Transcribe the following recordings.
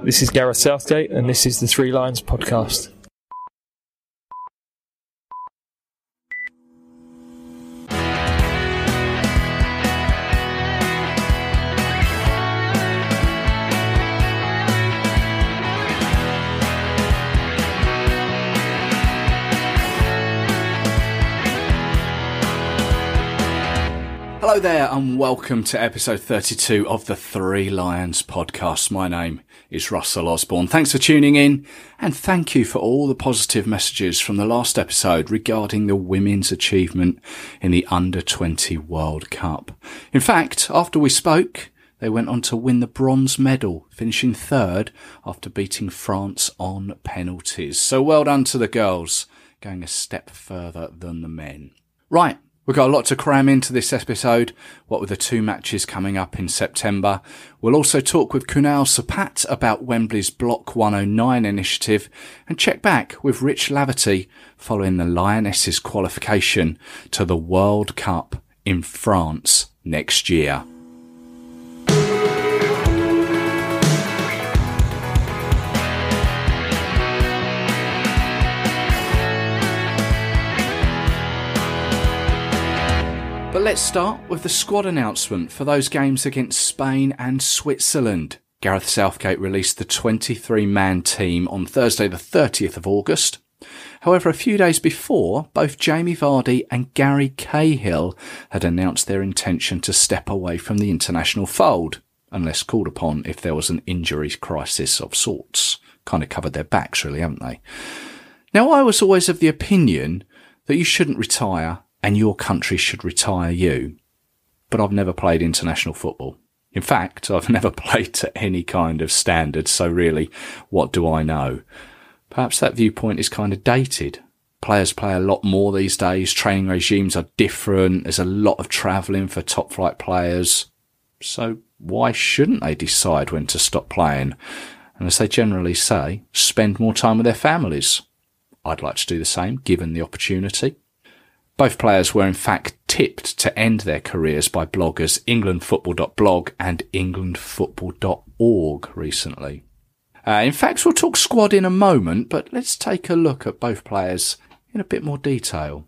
This is Gareth Southgate, and this is the Three Lions podcast. Hello there, and welcome to episode 32 of the Three Lions podcast. My name is Russell Osborne. Thanks for tuning in, and thank you for all the positive messages from the last episode regarding the women's achievement in the Under 20 World Cup. In fact, after we spoke, they went on to win the bronze medal, finishing third after beating France on penalties. So well done to the girls, going a step further than the men. Right, We've got a lot to cram into this episode, what with the two matches coming up in September. We'll also talk with Kunal Sapat about Wembley's Block 109 initiative and check back with Rich Laverty following the Lionesses qualification to the World Cup in France next year. But let's start with the squad announcement for those games against Spain and Switzerland. Gareth Southgate released the 23 man team on Thursday, the 30th of August. However, a few days before, both Jamie Vardy and Gary Cahill had announced their intention to step away from the international fold, unless called upon if there was an injury crisis of sorts. Kind of covered their backs, really, haven't they? Now, I was always of the opinion that you shouldn't retire and your country should retire you. But I've never played international football. In fact, I've never played to any kind of standard, so really, what do I know? Perhaps that viewpoint is kind of dated. Players play a lot more these days, training regimes are different, there's a lot of travelling for top flight players. So why shouldn't they decide when to stop playing? And as they generally say, spend more time with their families. I'd like to do the same, given the opportunity. Both players were in fact tipped to end their careers by bloggers englandfootball.blog and englandfootball.org recently. Uh, in fact, we'll talk squad in a moment, but let's take a look at both players in a bit more detail.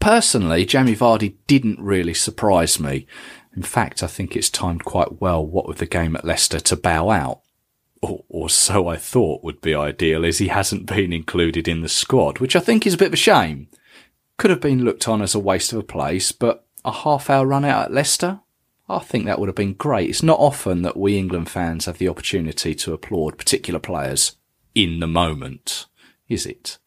Personally, Jamie Vardy didn't really surprise me. In fact, I think it's timed quite well, what with the game at Leicester, to bow out. Or, or so I thought would be ideal, as he hasn't been included in the squad, which I think is a bit of a shame. Could have been looked on as a waste of a place, but a half hour run out at Leicester? I think that would have been great. It's not often that we England fans have the opportunity to applaud particular players in the moment, is it?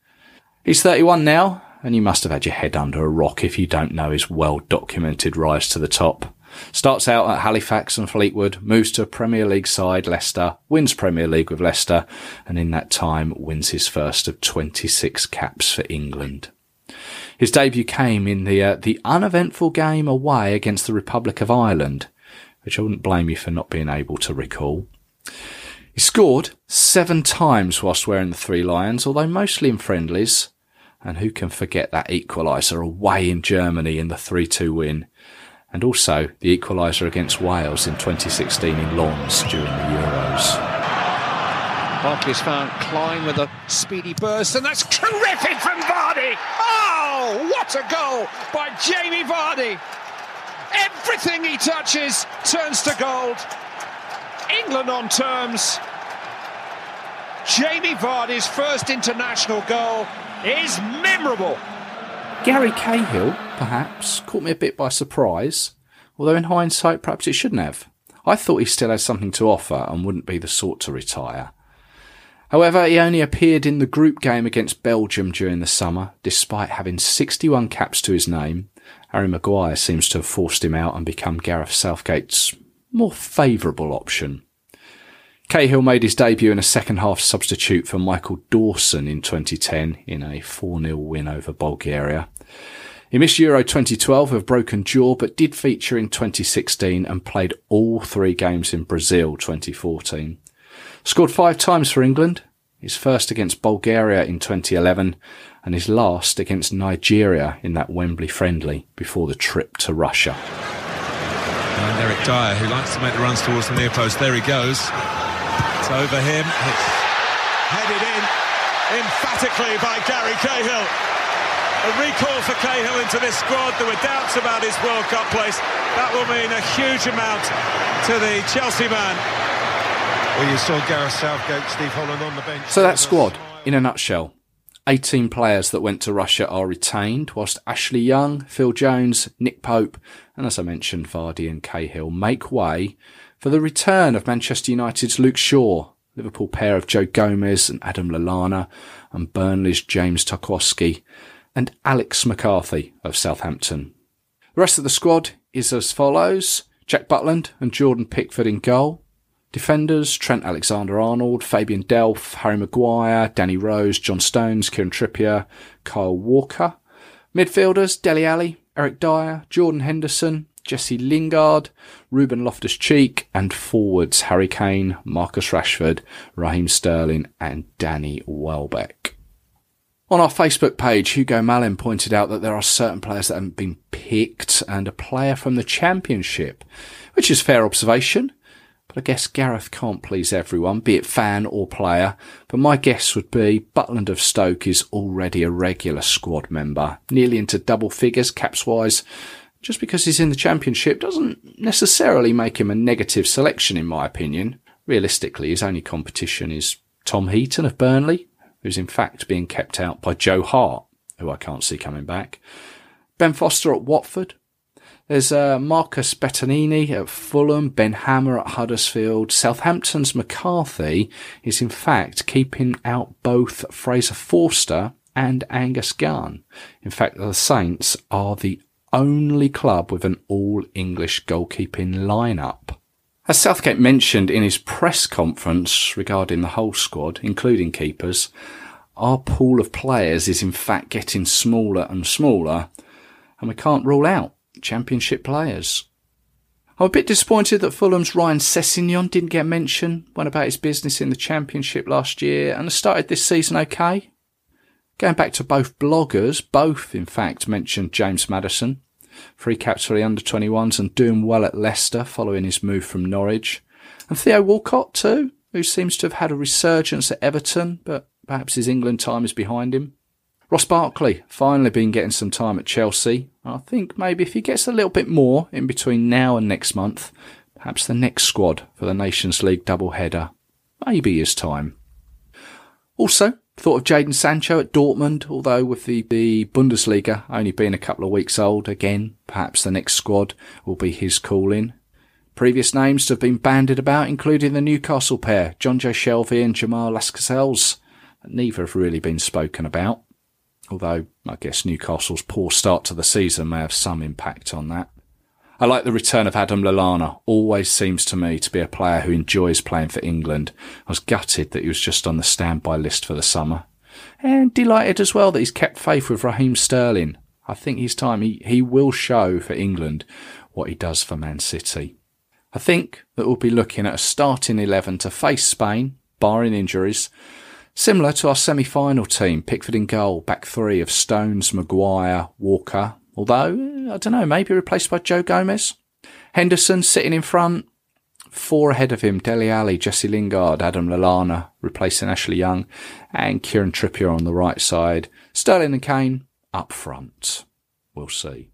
He's 31 now, and you must have had your head under a rock if you don't know his well documented rise to the top. Starts out at Halifax and Fleetwood, moves to Premier League side, Leicester, wins Premier League with Leicester, and in that time wins his first of 26 caps for England. His debut came in the uh, the uneventful game away against the Republic of Ireland, which I wouldn't blame you for not being able to recall. He scored seven times whilst wearing the Three Lions, although mostly in friendlies. And who can forget that equaliser away in Germany in the 3-2 win? And also the equaliser against Wales in 2016 in Lens during the Euros. Barkley's found Clyne with a speedy burst, and that's terrific from Vardy! Oh, what a goal by Jamie Vardy! Everything he touches turns to gold. England on terms. Jamie Vardy's first international goal is memorable. Gary Cahill, perhaps, caught me a bit by surprise, although in hindsight, perhaps it shouldn't have. I thought he still had something to offer and wouldn't be the sort to retire. However, he only appeared in the group game against Belgium during the summer, despite having 61 caps to his name. Harry Maguire seems to have forced him out and become Gareth Southgate's more favourable option. Cahill made his debut in a second half substitute for Michael Dawson in 2010 in a 4-0 win over Bulgaria. He missed Euro 2012 with broken jaw, but did feature in 2016 and played all three games in Brazil 2014. Scored five times for England, his first against Bulgaria in 2011 and his last against Nigeria in that Wembley friendly before the trip to Russia. And Eric Dier, who likes to make the runs towards the near post, there he goes. It's over him. It's headed in emphatically by Gary Cahill. A recall for Cahill into this squad. There were doubts about his World Cup place. That will mean a huge amount to the Chelsea man. Well, you saw Gareth Southgate, Steve Holland on the bench. So that squad, in a nutshell. 18 players that went to Russia are retained, whilst Ashley Young, Phil Jones, Nick Pope, and as I mentioned, Vardy and Cahill make way for the return of Manchester United's Luke Shaw, Liverpool pair of Joe Gomez and Adam Lallana, and Burnley's James Tarkowski, and Alex McCarthy of Southampton. The rest of the squad is as follows Jack Butland and Jordan Pickford in goal. Defenders, Trent Alexander-Arnold, Fabian Delph, Harry Maguire, Danny Rose, John Stones, Kieran Trippier, Kyle Walker. Midfielders, Dele Alli, Eric Dier, Jordan Henderson, Jesse Lingard, Ruben Loftus-Cheek, and forwards Harry Kane, Marcus Rashford, Raheem Sterling, and Danny Welbeck. On our Facebook page, Hugo Malin pointed out that there are certain players that haven't been picked and a player from the Championship, which is fair observation. But I guess Gareth can't please everyone, be it fan or player. But my guess would be Butland of Stoke is already a regular squad member, nearly into double figures caps wise. Just because he's in the championship doesn't necessarily make him a negative selection in my opinion. Realistically, his only competition is Tom Heaton of Burnley, who's in fact being kept out by Joe Hart, who I can't see coming back. Ben Foster at Watford, there's uh, Marcus Bettinelli at Fulham, Ben Hamer at Huddersfield. Southampton's McCarthy is in fact keeping out both Fraser Forster and Angus Gunn. In fact, the Saints are the only club with an all English goalkeeping lineup. As Southgate mentioned in his press conference regarding the whole squad, including keepers, our pool of players is in fact getting smaller and smaller, and we can't rule out Championship players. I'm a bit disappointed that Fulham's Ryan Sessegnon didn't get mentioned, went about his business in the Championship last year and started this season okay. Going back to both bloggers, both in fact mentioned James Maddison. three caps for the under 21s and doing well at Leicester following his move from Norwich. And Theo Walcott too, who seems to have had a resurgence at Everton, but perhaps his England time is behind him. Ross Barkley finally been getting some time at Chelsea. I think maybe if he gets a little bit more in between now and next month, perhaps the next squad for the Nations League double header maybe is time. Also, thought of Jadon Sancho at Dortmund, although with the, the Bundesliga only being a couple of weeks old, again, perhaps the next squad will be his calling. Previous names to have been banded about, including the Newcastle pair, Jonjo Shelvey and Jamal Lascelles. Neither have really been spoken about although I guess Newcastle's poor start to the season may have some impact on that. I like the return of Adam Lallana. Always seems to me to be a player who enjoys playing for England. I was gutted that he was just on the standby list for the summer. And delighted as well that he's kept faith with Raheem Sterling. I think his time he, he will show for England what he does for Man City. I think that we'll be looking at a starting 11 to face Spain, barring injuries, Similar to our semi-final team, Pickford in goal, back three of Stones, Maguire, Walker, although, I don't know, maybe replaced by Joe Gomez. Henderson sitting in front, four ahead of him, Dele Alli, Jesse Lingard, Adam Lallana, replacing Ashley Young, and Kieran Trippier on the right side. Sterling and Kane up front. We'll see.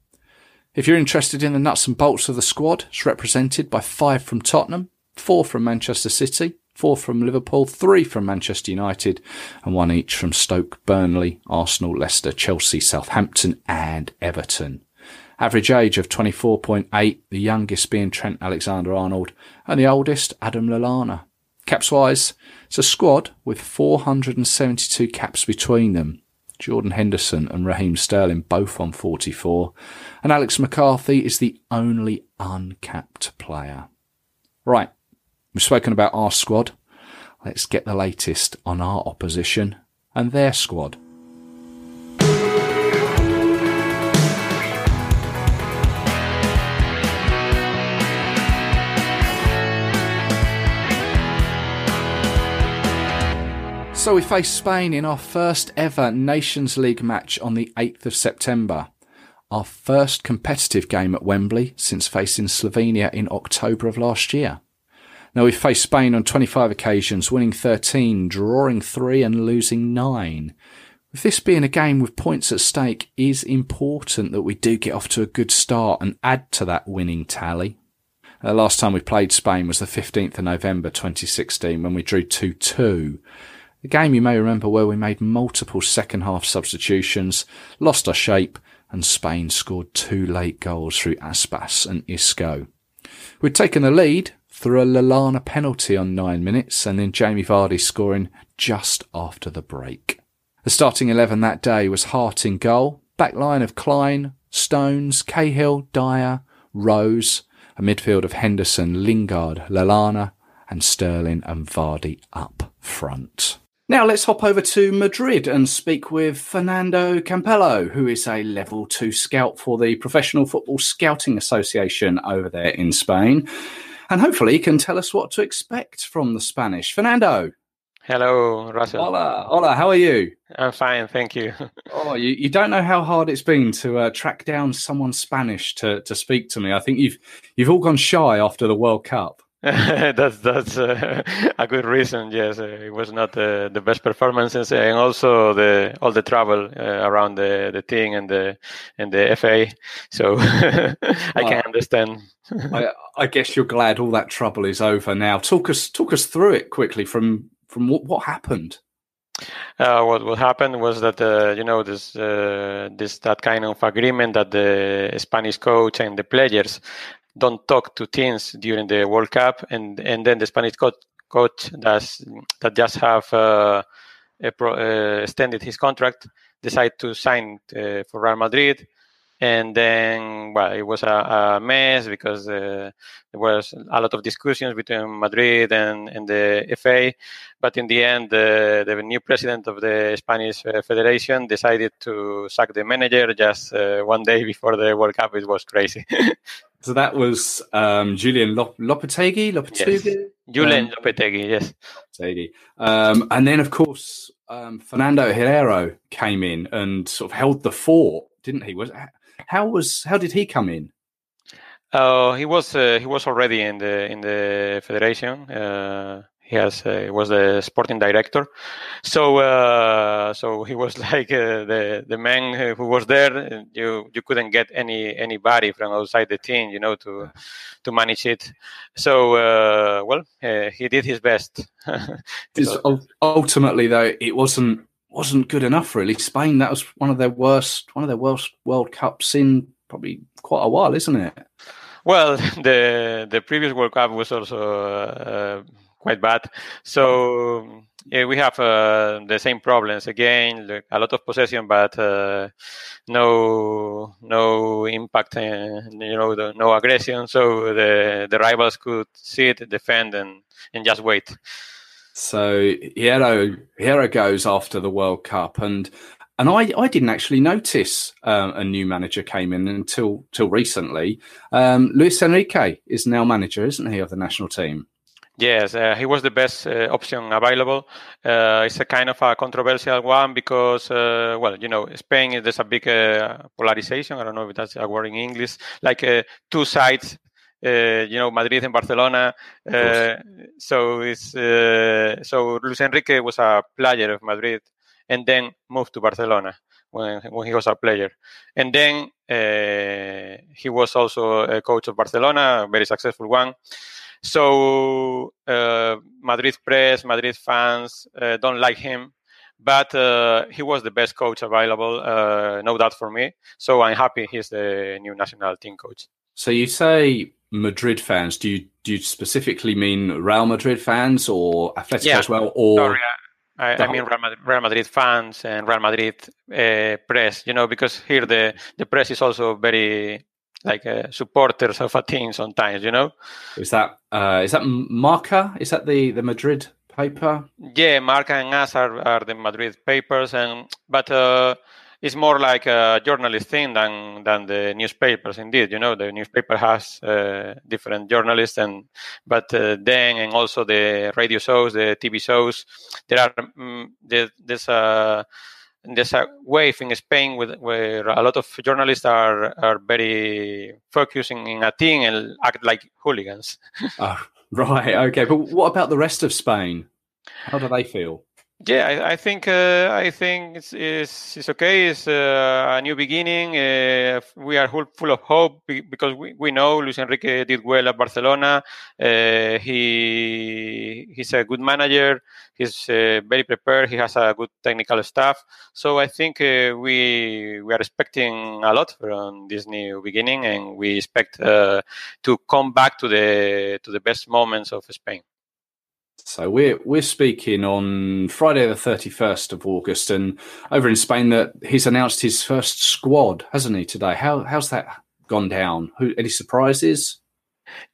If you're interested in the nuts and bolts of the squad, it's represented by five from Tottenham, four from Manchester City, four from Liverpool, three from Manchester United, and one each from Stoke, Burnley, Arsenal, Leicester, Chelsea, Southampton, and Everton. Average age of 24.8, the youngest being Trent Alexander Arnold, and the oldest Adam Lallana. Caps wise, it's a squad with 472 caps between them. Jordan Henderson and Raheem Sterling both on 44, and Alex McCarthy is the only uncapped player. Right, We've spoken about our squad. Let's get the latest on our opposition and their squad. So we face Spain in our first ever Nations League match on the 8th of September. Our first competitive game at Wembley since facing Slovenia in October of last year. Now we've faced Spain on 25 occasions, winning 13, drawing 3 and losing 9. With this being a game with points at stake, is important that we do get off to a good start and add to that winning tally. The last time we played Spain was the 15th of November 2016 when we drew 2-2. A game you may remember where we made multiple second half substitutions, lost our shape, and Spain scored two late goals through Aspas and Isco. We'd taken the lead through a Lallana penalty on nine minutes and then Jamie Vardy scoring just after the break. The starting 11 that day was Hart in goal, back line of Clyne, Stones, Cahill, Dier, Rose, a midfield of Henderson, Lingard, Lallana, and Sterling and Vardy up front. Now let's hop over to Madrid and speak with Fernando Campelo, who is a level two scout for the Professional Football Scouting Association over there in Spain. And hopefully can tell us what to expect from the Spanish. Fernando. Hello, Russell. Hola, hola, how are you? I'm fine, thank you. oh, you, you don't know how hard it's been to uh, track down someone Spanish to, to speak to me. I think you've you've all gone shy after the World Cup. that's that's uh, a good reason. Yes, uh, it was not the, the best performances, and also the all the travel uh, around the, the thing and the and the FA. So I can understand. I, I, guess you're glad all that trouble is over now. Talk us talk us through it quickly from from what what happened. Uh, what what happened was that uh, you know this uh, this that kind of agreement that the Spanish coach and the players don't talk to teams during the World Cup, and and then the Spanish coach, coach does that just have uh, pro, uh, extended his contract, decide to sign uh, for Real Madrid, and then well, it was a, a mess because uh, there was a lot of discussions between Madrid and, and the FA, but in the end, uh, the new president of the Spanish uh, Federation decided to sack the manager just one day before the World Cup. It was crazy. So that was um, Julian Lop- Lopetegui. Lopetegui. Yes. Julian um, Lopetegui, yes. Lopetegui. Um, and then, of course, um, Fernando Hierro came in and sort of held the fort, didn't he? Was how was how did he come in? Oh, uh, he was uh, he was already in the in the federation. Uh, he has uh, was the sporting director. So uh, so he was like uh, the the man who was there you you couldn't get any anybody from outside the team you know to to manage it. So uh, well uh, he did his best. Ultimately though it wasn't wasn't good enough really. Spain that was one of their worst one of their worst world cups in probably quite a while isn't it? Well the the previous world cup was also uh, quite bad. So yeah, we have uh, the same problems again. A lot of possession, but uh, no no impact. And, you know, the, no aggression. So the the rivals could sit, defend, and and just wait. So Hierro Hierro goes after the World Cup, and and I, I didn't actually notice um, a new manager came in until till recently. Um, Luis Enrique is now manager, isn't he, of the national team? Yes, uh, he was the best uh, option available. Uh, it's a kind of a controversial one because, uh, well, you know, Spain there's a big uh, polarization. I don't know if that's a word in English, like uh, two sides. you know, Madrid and Barcelona. so it's so Luis Enrique was a player of Madrid, and then moved to Barcelona when when he was a player, and then he was also a coach of Barcelona, a very successful one. So uh, Madrid press, Madrid fans uh, don't like him, but uh, he was the best coach available, uh, no doubt for me. So I'm happy he's the new national team coach. So you say Madrid fans? Do you do you specifically mean Real Madrid fans or Atletico yeah. as well? Or Sorry, I, I, mean Real Madrid, Real Madrid, fans and Real Madrid uh, press. You know, because here the the press is also very like uh, supporters of a team sometimes you know? Is that uh, is that marca? Is that the the madrid paper? Yeah marca and AS are, are the madrid papers and but uh, it's more like a journalist thing than than the newspapers indeed you know? The newspaper has uh, different journalists and but uh, then and also the radio shows the tv shows there are um, there, there's a there's a wave in Spain with, where a lot of journalists are are very focusing in a team and act like hooligans. uh, Right. Okay. But what about the rest of Spain? How do they feel? Yeah, I, I think uh, I think it's, it's, it's okay. It's uh, a new beginning. Uh, we are full of hope because we, we know Luis Enrique did well at Barcelona. Uh, he he's a good manager. He's uh, very prepared. He has a good technical staff. So I think uh, we we are expecting a lot from this new beginning, and we expect to come back to the to the best moments of Spain. So we're we're speaking on Friday the thirty first of August, and over in Spain that he's announced his first squad, hasn't he? Today, how how's that gone down? Who, any surprises?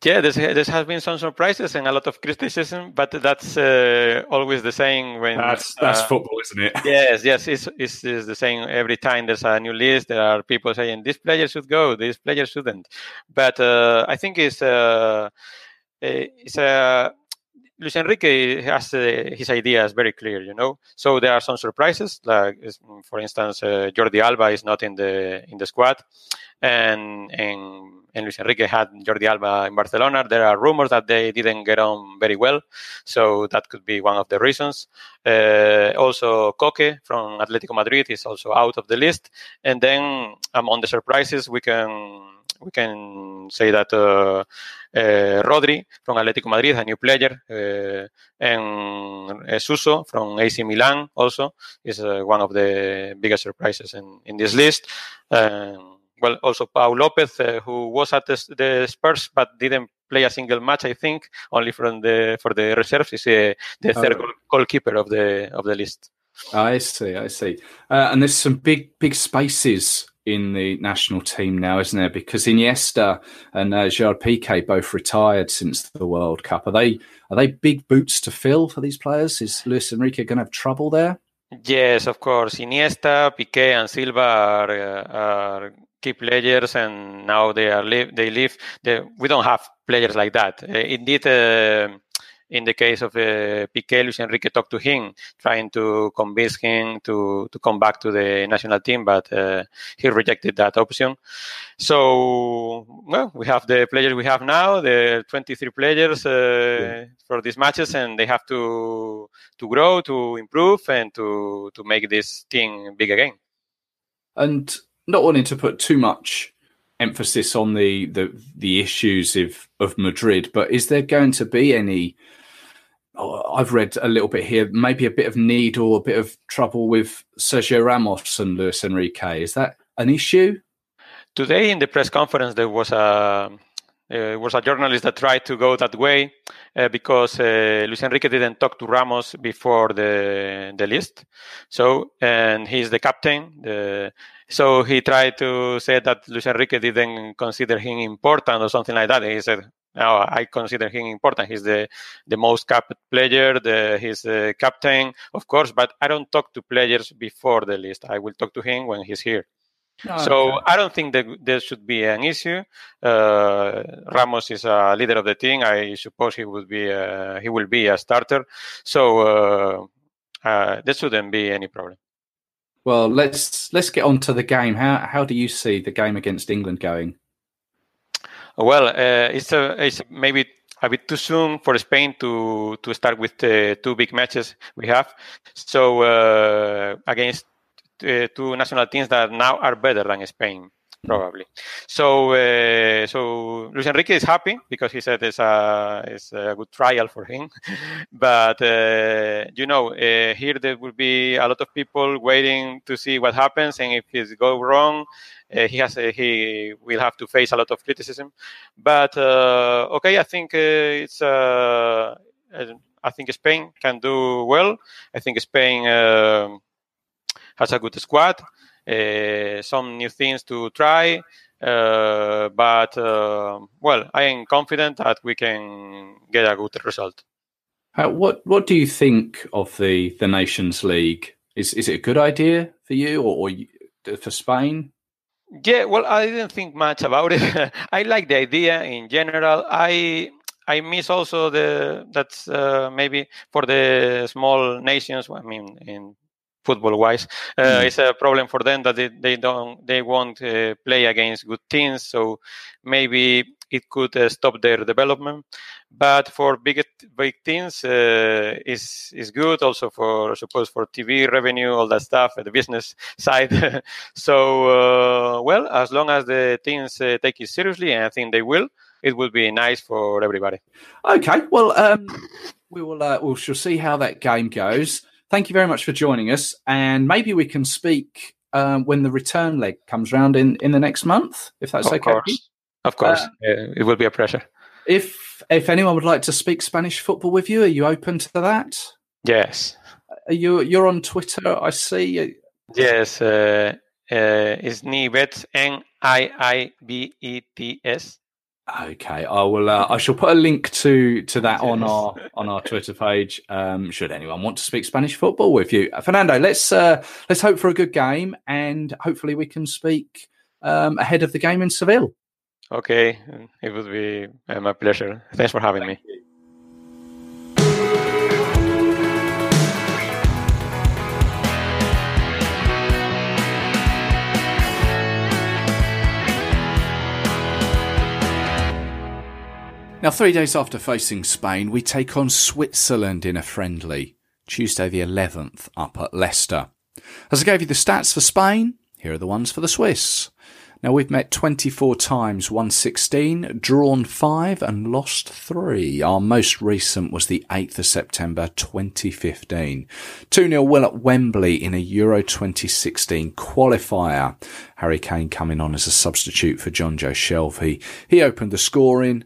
Yeah, there's, there has been some surprises and a lot of criticism, but that's uh, always the same when that's that's uh, football, isn't it? Yes, yes, it's, it's, it's, the same every time there's a new list. There are people saying this player should go, this player shouldn't, but uh, I think it's uh, it's a Luis Enrique has uh, his ideas very clear, you know. So there are some surprises, like for instance, uh, Jordi Alba is not in the in the squad, and and and Luis Enrique had Jordi Alba in Barcelona. There are rumors that they didn't get on very well, so that could be one of the reasons. Uh, also, Koke from Atletico Madrid is also out of the list, and then among the surprises we can we can say that uh, uh, Rodri from Atletico Madrid, a new player, uh, and Suso from AC Milan also is one of the biggest surprises in, in this list. Um, well, also Pau Lopez, uh, who was at the, the, Spurs but didn't play a single match, I think, only from the for the reserves, is uh, the third oh. goal, goalkeeper of the of the list. I see, I see. Uh, and there's some big, big spaces in the national team now, isn't there? Because Iniesta and uh, Gerard Piqué both retired since the World Cup. Are they are they big boots to fill for these players? Is Luis Enrique going to have trouble there? Yes, of course. Iniesta, Piqué, and Silva are, uh, are key players, and now they are li- they live. The, we don't have players like that. Uh, indeed. Uh, in the case of uh, Piqué, Luis Enrique talked to him, trying to convince him to, to come back to the national team, but uh, he rejected that option. So, well, we have the players we have now, the 23 players uh, for these matches, and they have to to grow, to improve, and to to make this team big again. And not wanting to put too much emphasis on the the the issues of of Madrid, but is there going to be any? Oh, I've read a little bit here, maybe a bit of need or a bit of trouble with Sergio Ramos and Luis Enrique. Is that an issue? Today in the press conference, there was a uh, was a journalist that tried to go that way uh, because uh, Luis Enrique didn't talk to Ramos before the the list. So and he's the captain. The, so he tried to say that Luis Enrique didn't consider him important or something like that. He said, "No, I consider him important. He's the the most capped player. The, he's the captain, of course. But I don't talk to players before the list. I will talk to him when he's here." Oh, so okay. I don't think that there should be an issue. Uh, Ramos is a leader of the team. I suppose he would be a, he will be a starter. So uh, uh, there shouldn't be any problem. Well, let's let's get on to the game. How how do you see the game against England going? Well, uh, it's a it's maybe a bit too soon for Spain to to start with the two big matches we have. So uh, against uh, two national teams that now are better than Spain probably. So uh, so Luis Enrique is happy because he said it's a it's a good trial for him. but uh, you know, uh, here there will be a lot of people waiting to see what happens, and if it goes wrong, he has he will have to face a lot of criticism. But okay, I think it's. I think Spain can do well. I think Spain has a good squad. Uh, some new things to try. Uh, but uh, well, I am confident that we can get a good result. what What do you think of the the Nations League? Is is it a good idea for you or, or for Spain? Yeah, well, I didn't think much about it. I like the idea in general. I I miss also the that's uh, maybe for the small nations. I mean, in football wise. Uh, mm. It's a problem for them that they, they don't they won't uh, play against good teams, so maybe it could uh, stop their development. But for big big teams, uh, is is good also for I suppose for TV revenue, all that stuff, the business side. so uh, well, as long as the teams uh, take it seriously, and I think they will, it will be nice for everybody. Okay, well, um, we will uh, we shall see how that game goes. Thank you very much for joining us, and maybe we can speak um, when the return leg comes round in in the next month, if that's of okay. Course. Of course, uh, it will be a pleasure. If if anyone would like to speak Spanish football with you, are you open to that? Yes. Are you you're on Twitter? I see. Yes, uh, uh, it's Niibets N I I B E T S. Okay, I will. Uh, I shall put a link to to that yes. on our on our Twitter page. Um, should anyone want to speak Spanish football with you, Fernando? Let's uh, let's hope for a good game, and hopefully we can speak um, ahead of the game in Seville. Okay, it would be uh, my pleasure. Thanks for having me. Now, three days after facing Spain, we take on Switzerland in a friendly, Tuesday the 11th, up at Leicester. As I gave you the stats for Spain, here are the ones for the Swiss. Now we've met 24 times, won 16, drawn 5 and lost 3. Our most recent was the 8th of September 2015. 2-0 win at Wembley in a Euro 2016 qualifier. Harry Kane coming on as a substitute for Jonjo Shelvey. He opened the scoring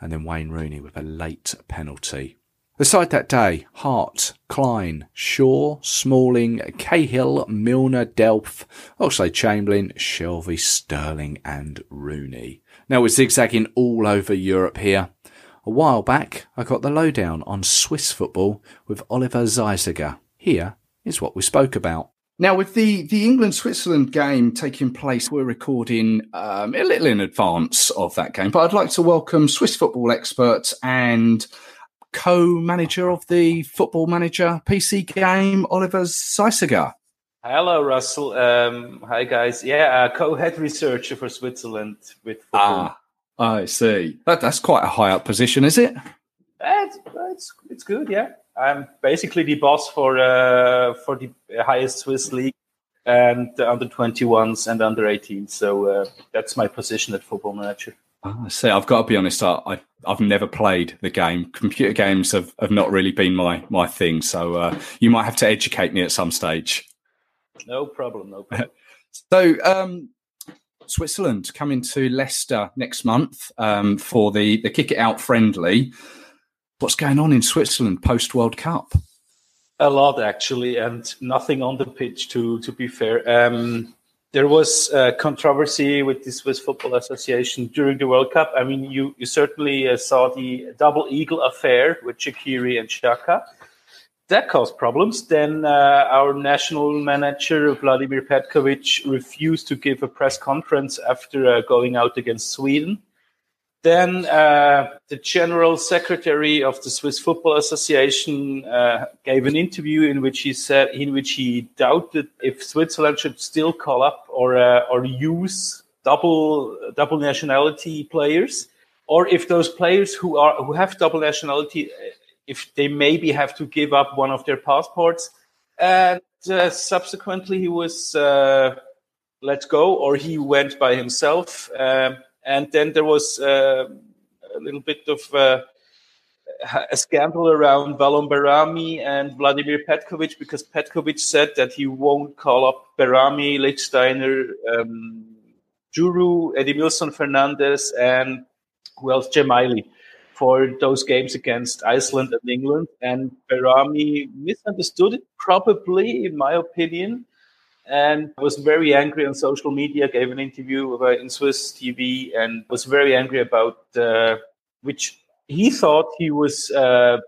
and then Wayne Rooney with a late penalty. The side that day, Hart, Clyne, Shaw, Smalling, Cahill, Milner, Delph, Oxlade-Chamberlain, Shelvey, Sterling and Rooney. Now we're zigzagging all over Europe here. A while back, I got the lowdown on Swiss football with Oliver Zesiger. Here is what we spoke about. Now, with the, the England Switzerland game taking place, we're recording um, a little in advance of that game. But I'd like to welcome Swiss football expert and co-manager of the Football Manager PC game, Oliver Zesiger. Hello, Russell. Um, hi, guys. Yeah, uh, co-head researcher for Switzerland with football. Ah, I see. That, that's quite a high up position, is it? It's, it's, it's good, yeah. I'm basically the boss for uh, for the highest Swiss league and the under 21s and under 18s. So uh, that's my position at Football Manager. I see. I've got to be honest. I, I've never played the game. Computer games have, have not really been my my thing. So uh, you might have to educate me at some stage. No problem. No problem. so um, Switzerland coming to Leicester next month um, for the the kick it out friendly. What's going on in Switzerland post World Cup? A lot actually, and nothing on the pitch. To to be fair, um, there was a controversy with the Swiss Football Association during the World Cup. I mean, you, you certainly uh, saw the double eagle affair with Shaqiri and Xhaka. That caused problems. Then uh, our national manager, Vladimir Petkovic, refused to give a press conference after uh, going out against Sweden. Then uh, the general secretary of the Swiss Football Association uh, gave an interview in which he said, in which he doubted if Switzerland should still call up or uh, or use double double nationality players, or if those players who are who have double nationality, if they maybe have to give up one of their passports. And uh, subsequently, he was uh, let go, or he went by himself. Um, and then there was uh, a little bit of uh, a scandal around Valon Behrami and Vladimir Petkovic because Petkovic said that he won't call up Behrami, Lichtsteiner, um, Djourou, Edimilson Fernandes, and who else? Dzemaili for those games against Iceland and England. And Behrami misunderstood it, probably, in my opinion and was very angry on social media. Gave an interview in Swiss TV and was very angry about uh, which he thought he was uh,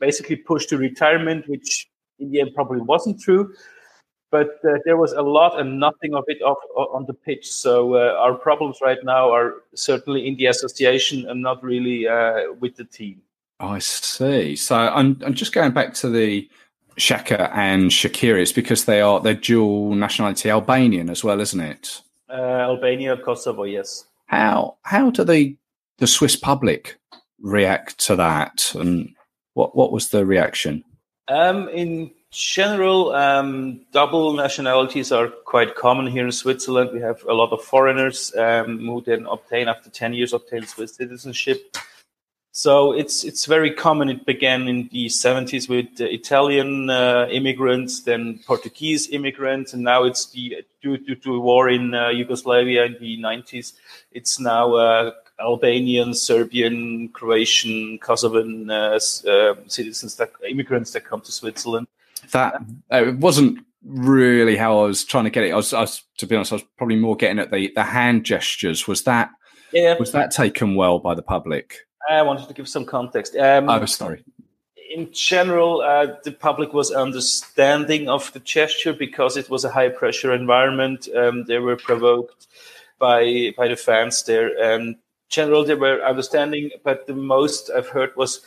basically pushed to retirement, which in the end probably wasn't true. But uh, there was a lot and nothing of it off, on the pitch. So uh, our problems right now are certainly in the association and not really uh, with the team. I see. So I'm, I'm just going back to the Xhaka and Shaqiri, it's because they are they're dual nationality Albanian as well, isn't it? Uh, Albania, Kosovo, yes. How how do the the Swiss public react to that, and what what was the reaction? Um, in general, um, double nationalities are quite common here in Switzerland. We have a lot of foreigners um, who then obtain after ten years obtain Swiss citizenship. So it's it's very common. It began in the 70s with uh, Italian uh, immigrants, then Portuguese immigrants, and now it's the due, due to a war in uh, Yugoslavia in the 90s. It's now uh, Albanian, Serbian, Croatian, Kosovan uh, uh, citizens that immigrants that come to Switzerland. That it wasn't really how I was trying to get it. I was, I was to be honest, I was probably more getting at the the hand gestures. Was that yeah. was that taken well by the public? I wanted to give some context. Um, oh, sorry. In general, uh, the public was understanding of the gesture because it was a high pressure environment. Um, they were provoked by by the fans there, and general they were understanding. But the most I've heard was,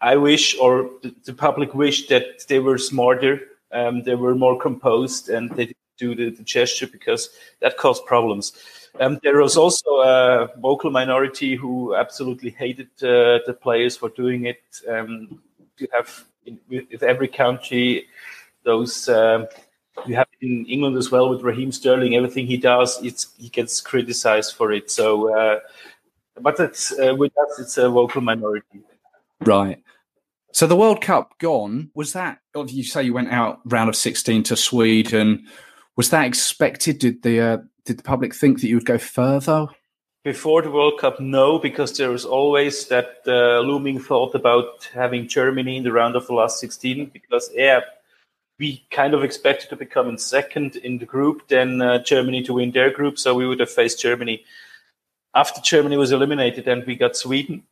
I wish, or the, the public wished that they were smarter, um, they were more composed, and they do the, the gesture because that caused problems. Um, there was also a vocal minority who absolutely hated uh, the players for doing it. Um, you have in, with every country those. Um, you have in England as well with Raheem Sterling. Everything he does, he gets criticized for it. So, uh, but it's uh, with us, it's a vocal minority. Right. So the World Cup gone was that? You say you went out round of sixteen to Sweden. Was that expected? Did the uh, did the public think that you would go further? Before the World Cup, no, because there was always that uh, looming thought about having Germany in the round of the last 16. Because, yeah, we kind of expected to become in second in the group, then uh, Germany to win their group, so we would have faced Germany. After Germany was eliminated and we got Sweden,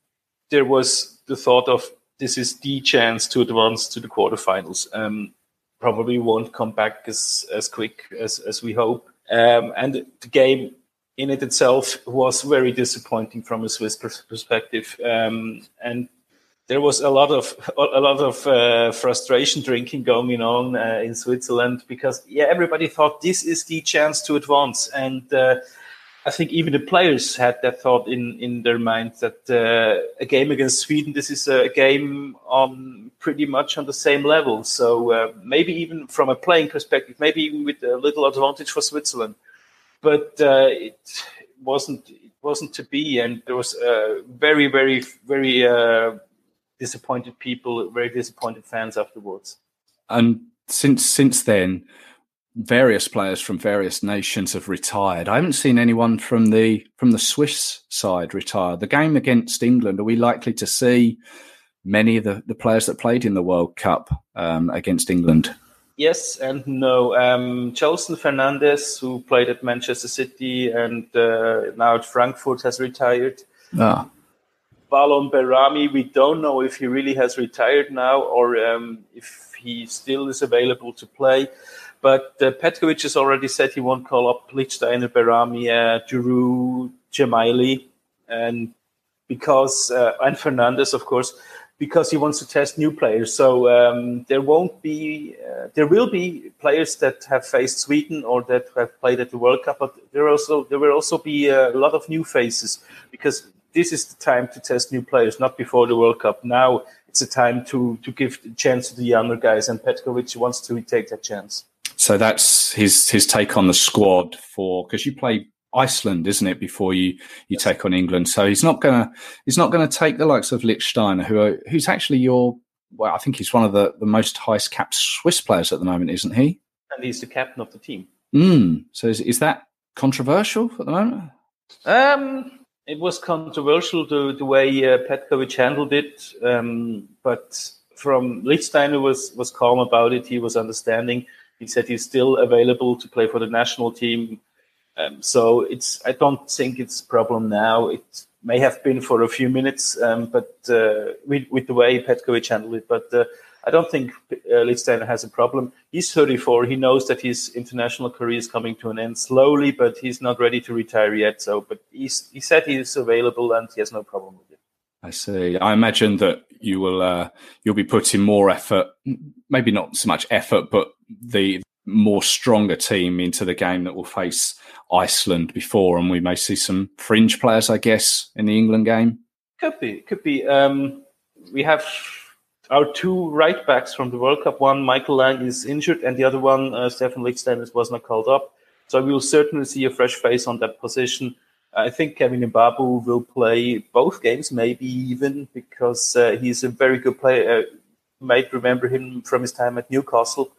there was the thought of this is the chance to advance to the quarterfinals. Um, probably won't come back as, as quick as, as we hope. Um, and the game in it itself was very disappointing from a Swiss perspective. Um, and there was a lot of a lot of uh, frustration drinking going on uh, in Switzerland because yeah, everybody thought this is the chance to advance, and uh, I think even the players had that thought in in their minds that uh, a game against Sweden, this is a game on pretty much on the same level. So uh, maybe even from a playing perspective, maybe even with a little advantage for Switzerland, but uh, it wasn't it wasn't to be, and there was very very very disappointed people, very disappointed fans afterwards. And since since then, various players from various nations have retired. I haven't seen anyone from the from the Swiss side retire. The game against England, are we likely to see many of the, the players that played in the World Cup um, against England? Yes and no. Um, Gelson Fernandes, who played at Manchester City and uh, now at Frankfurt, has retired. Ah. Valon Behrami, we don't know if he really has retired now or um, if he still is available to play. But uh, Petkovic has already said he won't call up Lichtsteiner, Behrami, uh, Djourou, Dzemaili, and because uh, and Fernandes, of course, because he wants to test new players. So um, there won't be, uh, there will be players that have faced Sweden or that have played at the World Cup, but there also there will also be a lot of new faces because this is the time to test new players, not before the World Cup. Now it's a time to to give the chance to the younger guys, and Petkovic wants to take that chance. So that's his his take on the squad for because you play Iceland, isn't it, before you you take on England? So he's not gonna he's not gonna take the likes of Lichtsteiner, who are, who's actually your well, I think he's one of the, the most highest capped Swiss players at the moment, isn't he? And he's the captain of the team. Mm. So is, is that controversial at the moment? Um, it was controversial the, the way uh, Petkovic handled it, um, but from Lichtsteiner was was calm about it. He was understanding. He said he's still available to play for the national team. Um, so it's I don't think it's a problem now. It may have been for a few minutes, um, but uh, with, with the way Petkovic handled it. But uh, I don't think uh, has a problem. He's 34. He knows that his international career is coming to an end slowly, but he's not ready to retire yet. So, but he's, he said he is available and he has no problem with it. I see. I imagine that you will uh, you'll be putting more effort, maybe not so much effort, but the more stronger team into the game that will face Iceland before, and we may see some fringe players, I guess, in the England game. Could be, could be. Um, we have our two right backs from the World Cup. One, Michael Lang, is injured, and the other one, uh, Stefan Lichtsteiner, was not called up. So we will certainly see a fresh face on that position. I think Kevin Mbabu will play both games, maybe even because uh, he's a very good player. Uh, you might remember him from his time at Newcastle.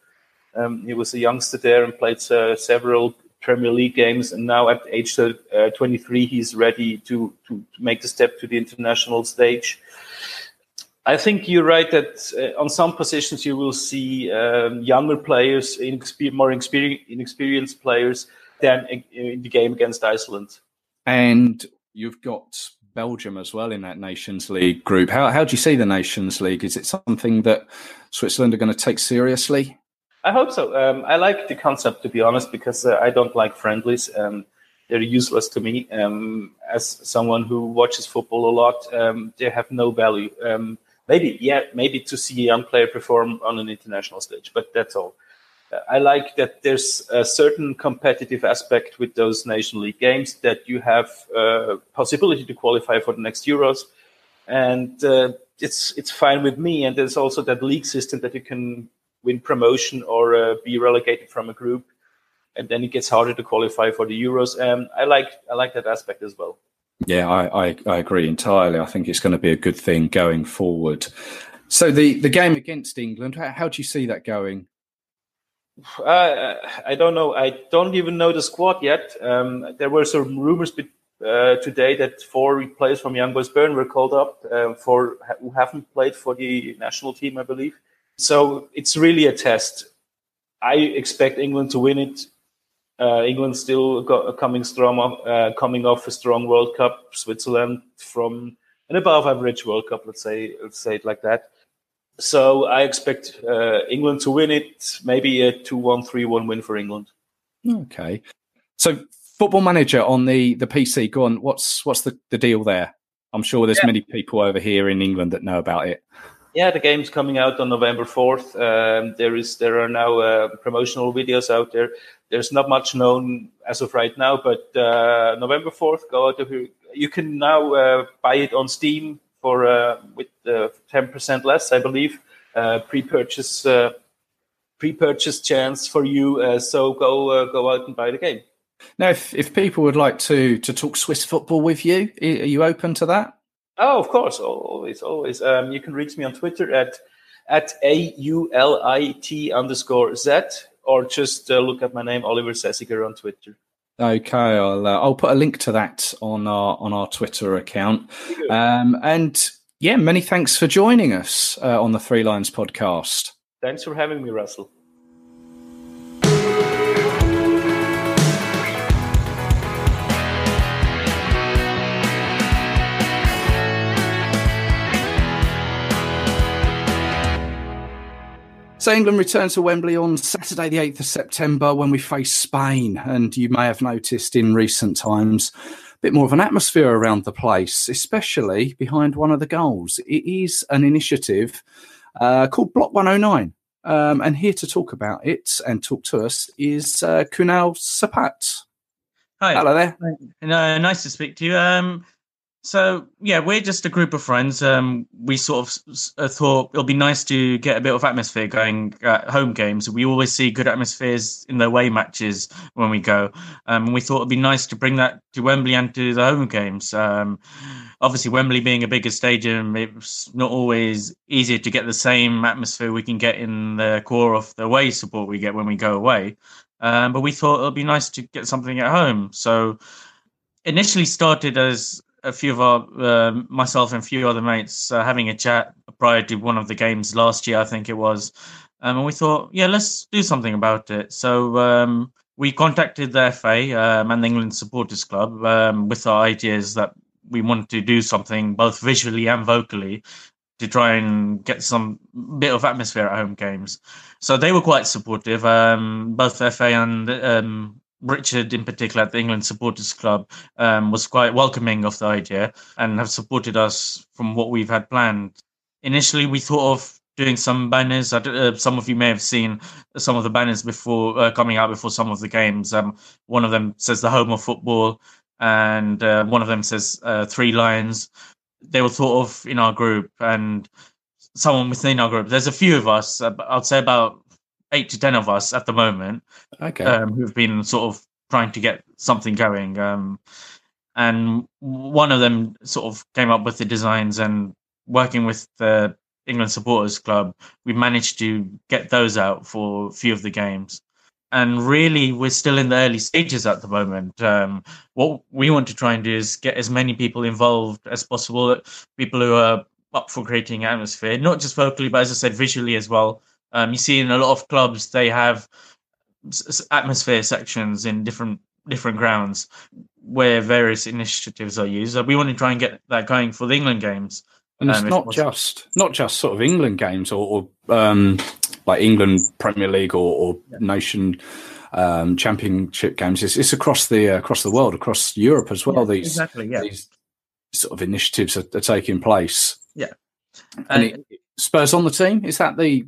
Um, he was a youngster there and played uh, several Premier League games, and now at age uh, 23, he's ready to, to, to make the step to the international stage. I think you're right that uh, on some positions you will see um, younger players, inexper- more inexperienced players than in, in the game against Iceland. And you've got Belgium as well in that Nations League group. How, how do you see the Nations League? Is it something that Switzerland are going to take seriously? I hope so. Um, I like the concept, to be honest, because uh, I don't like friendlies. Um, they're useless to me. Um, as someone who watches football a lot, um, they have no value. Um, maybe, yeah, maybe to see a young player perform on an international stage, but that's all. I like that there's a certain competitive aspect with those Nation League games that you have a possibility to qualify for the next Euros, and uh, it's it's fine with me. And there's also that league system that you can win promotion or uh, be relegated from a group, and then it gets harder to qualify for the Euros. And I like I like that aspect as well. Yeah, I, I, I agree entirely. I think it's going to be a good thing going forward. So the the game against England, how, how do you see that going? Uh, I don't know. I don't even know the squad yet. Um, there were some rumors uh, today that four players from Young Boys Bern were called up uh, for who haven't played for the national team, I believe. So it's really a test. I expect England to win it. Uh, England still got, coming strong, uh, coming off a strong World Cup. Switzerland from an above average World Cup. Let's say let's say it like that. So I expect uh, England to win it, maybe a 2 1 3 1 win for England. Okay. So, football manager on the, the PC, go on. What's what's the, the deal there? I'm sure there's yeah. many people over here in England that know about it. Yeah, the game's coming out on November 4th. Um, there is there are now uh, promotional videos out there. There's not much known as of right now, but uh, November 4th, go out. You can now uh, buy it on Steam for uh, with uh, ten percent less, I believe. Uh, pre-purchase pre-purchase chance for you. so go go out and buy the game. Now, if, if people would like to to talk Swiss football with you, are you open to that? Oh, of course, always, always. Um, you can reach me on Twitter at at a u l i t underscore z, or just uh, look at my name, Oliver Zesiger, on Twitter. Okay, I'll uh, I'll put a link to that on our on our Twitter account. Um, and yeah, many thanks for joining us uh, on the Three Lions podcast. Thanks for having me, Russell. So England returns to Wembley on Saturday, the 8th of September, when we face Spain. And you may have noticed in recent times a bit more of an atmosphere around the place, especially behind one of the goals. It is an initiative uh, called Block 109. Um, and here to talk about it and talk to us is uh, Kunal Sapat. Hi. Hello there. Uh, nice to speak to you. Um, so yeah, we're just a group of friends. Um, we sort of uh, thought it'll be nice to get a bit of atmosphere going at home games. We always see good atmospheres in the away matches when we go. Um, and we thought it'd be nice to bring that to Wembley and to the home games. Um, obviously, Wembley being a bigger stadium, it's not always easier to get the same atmosphere we can get in the core of the away support we get when we go away. Um, but we thought it'd be nice to get something at home. So initially started as a few of our uh, myself and a few other mates uh, having a chat prior to one of the games last year, I think it was, um, and we thought, yeah, let's do something about it. So um, we contacted the FA um, and the England Supporters Club um, with our ideas that we wanted to do something both visually and vocally to try and get some bit of atmosphere at home games. So they were quite supportive. Um, both FA and um, Richard, in particular, at the England Supporters Club, um, was quite welcoming of the idea and have supported us from what we've had planned. Initially, we thought of doing some banners. Uh, some of you may have seen some of the banners before uh, coming out before some of the games. Um, one of them says the home of football, and uh, one of them says uh, three lions. They were thought of in our group, and someone within our group. There's a few of us. Uh, I'd say about eight to ten of us at the moment. Okay. Um, who've been sort of trying to get something going. Um, and one of them sort of came up with the designs and working with the England Supporters Club, we managed to get those out for a few of the games. And really, we're still in the early stages at the moment. Um, what we want to try and do is get as many people involved as possible, people who are up for creating atmosphere, not just vocally, but as I said, visually as well. Um, you see in a lot of clubs, they have atmosphere sections in different different grounds where various initiatives are used. So we want to try and get that going for the England games. And it's um, not just not just sort of England games or, or um, like England Premier League or, or yeah. nation um, championship games. It's, it's across the uh, across the world, across Europe as well. Yeah, these exactly, yeah. these sort of initiatives are, are taking place. Yeah, and it, Spurs on the team is that the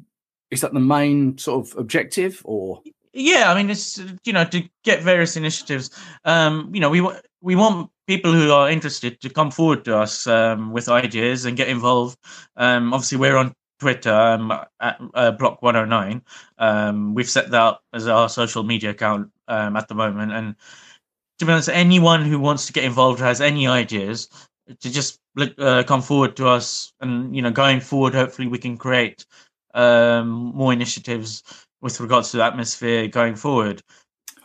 is that the main sort of objective or? Yeah, I mean it's you know to get various initiatives. Um, you know we we want people who are interested to come forward to us um, with ideas and get involved. Um, obviously, we're on Twitter um, at uh, Block 109. Um, we've set that up as our social media account um, at the moment. And to be honest, anyone who wants to get involved has any ideas to just uh, come forward to us. And, you know, going forward, hopefully we can create um, more initiatives with regards to the atmosphere going forward.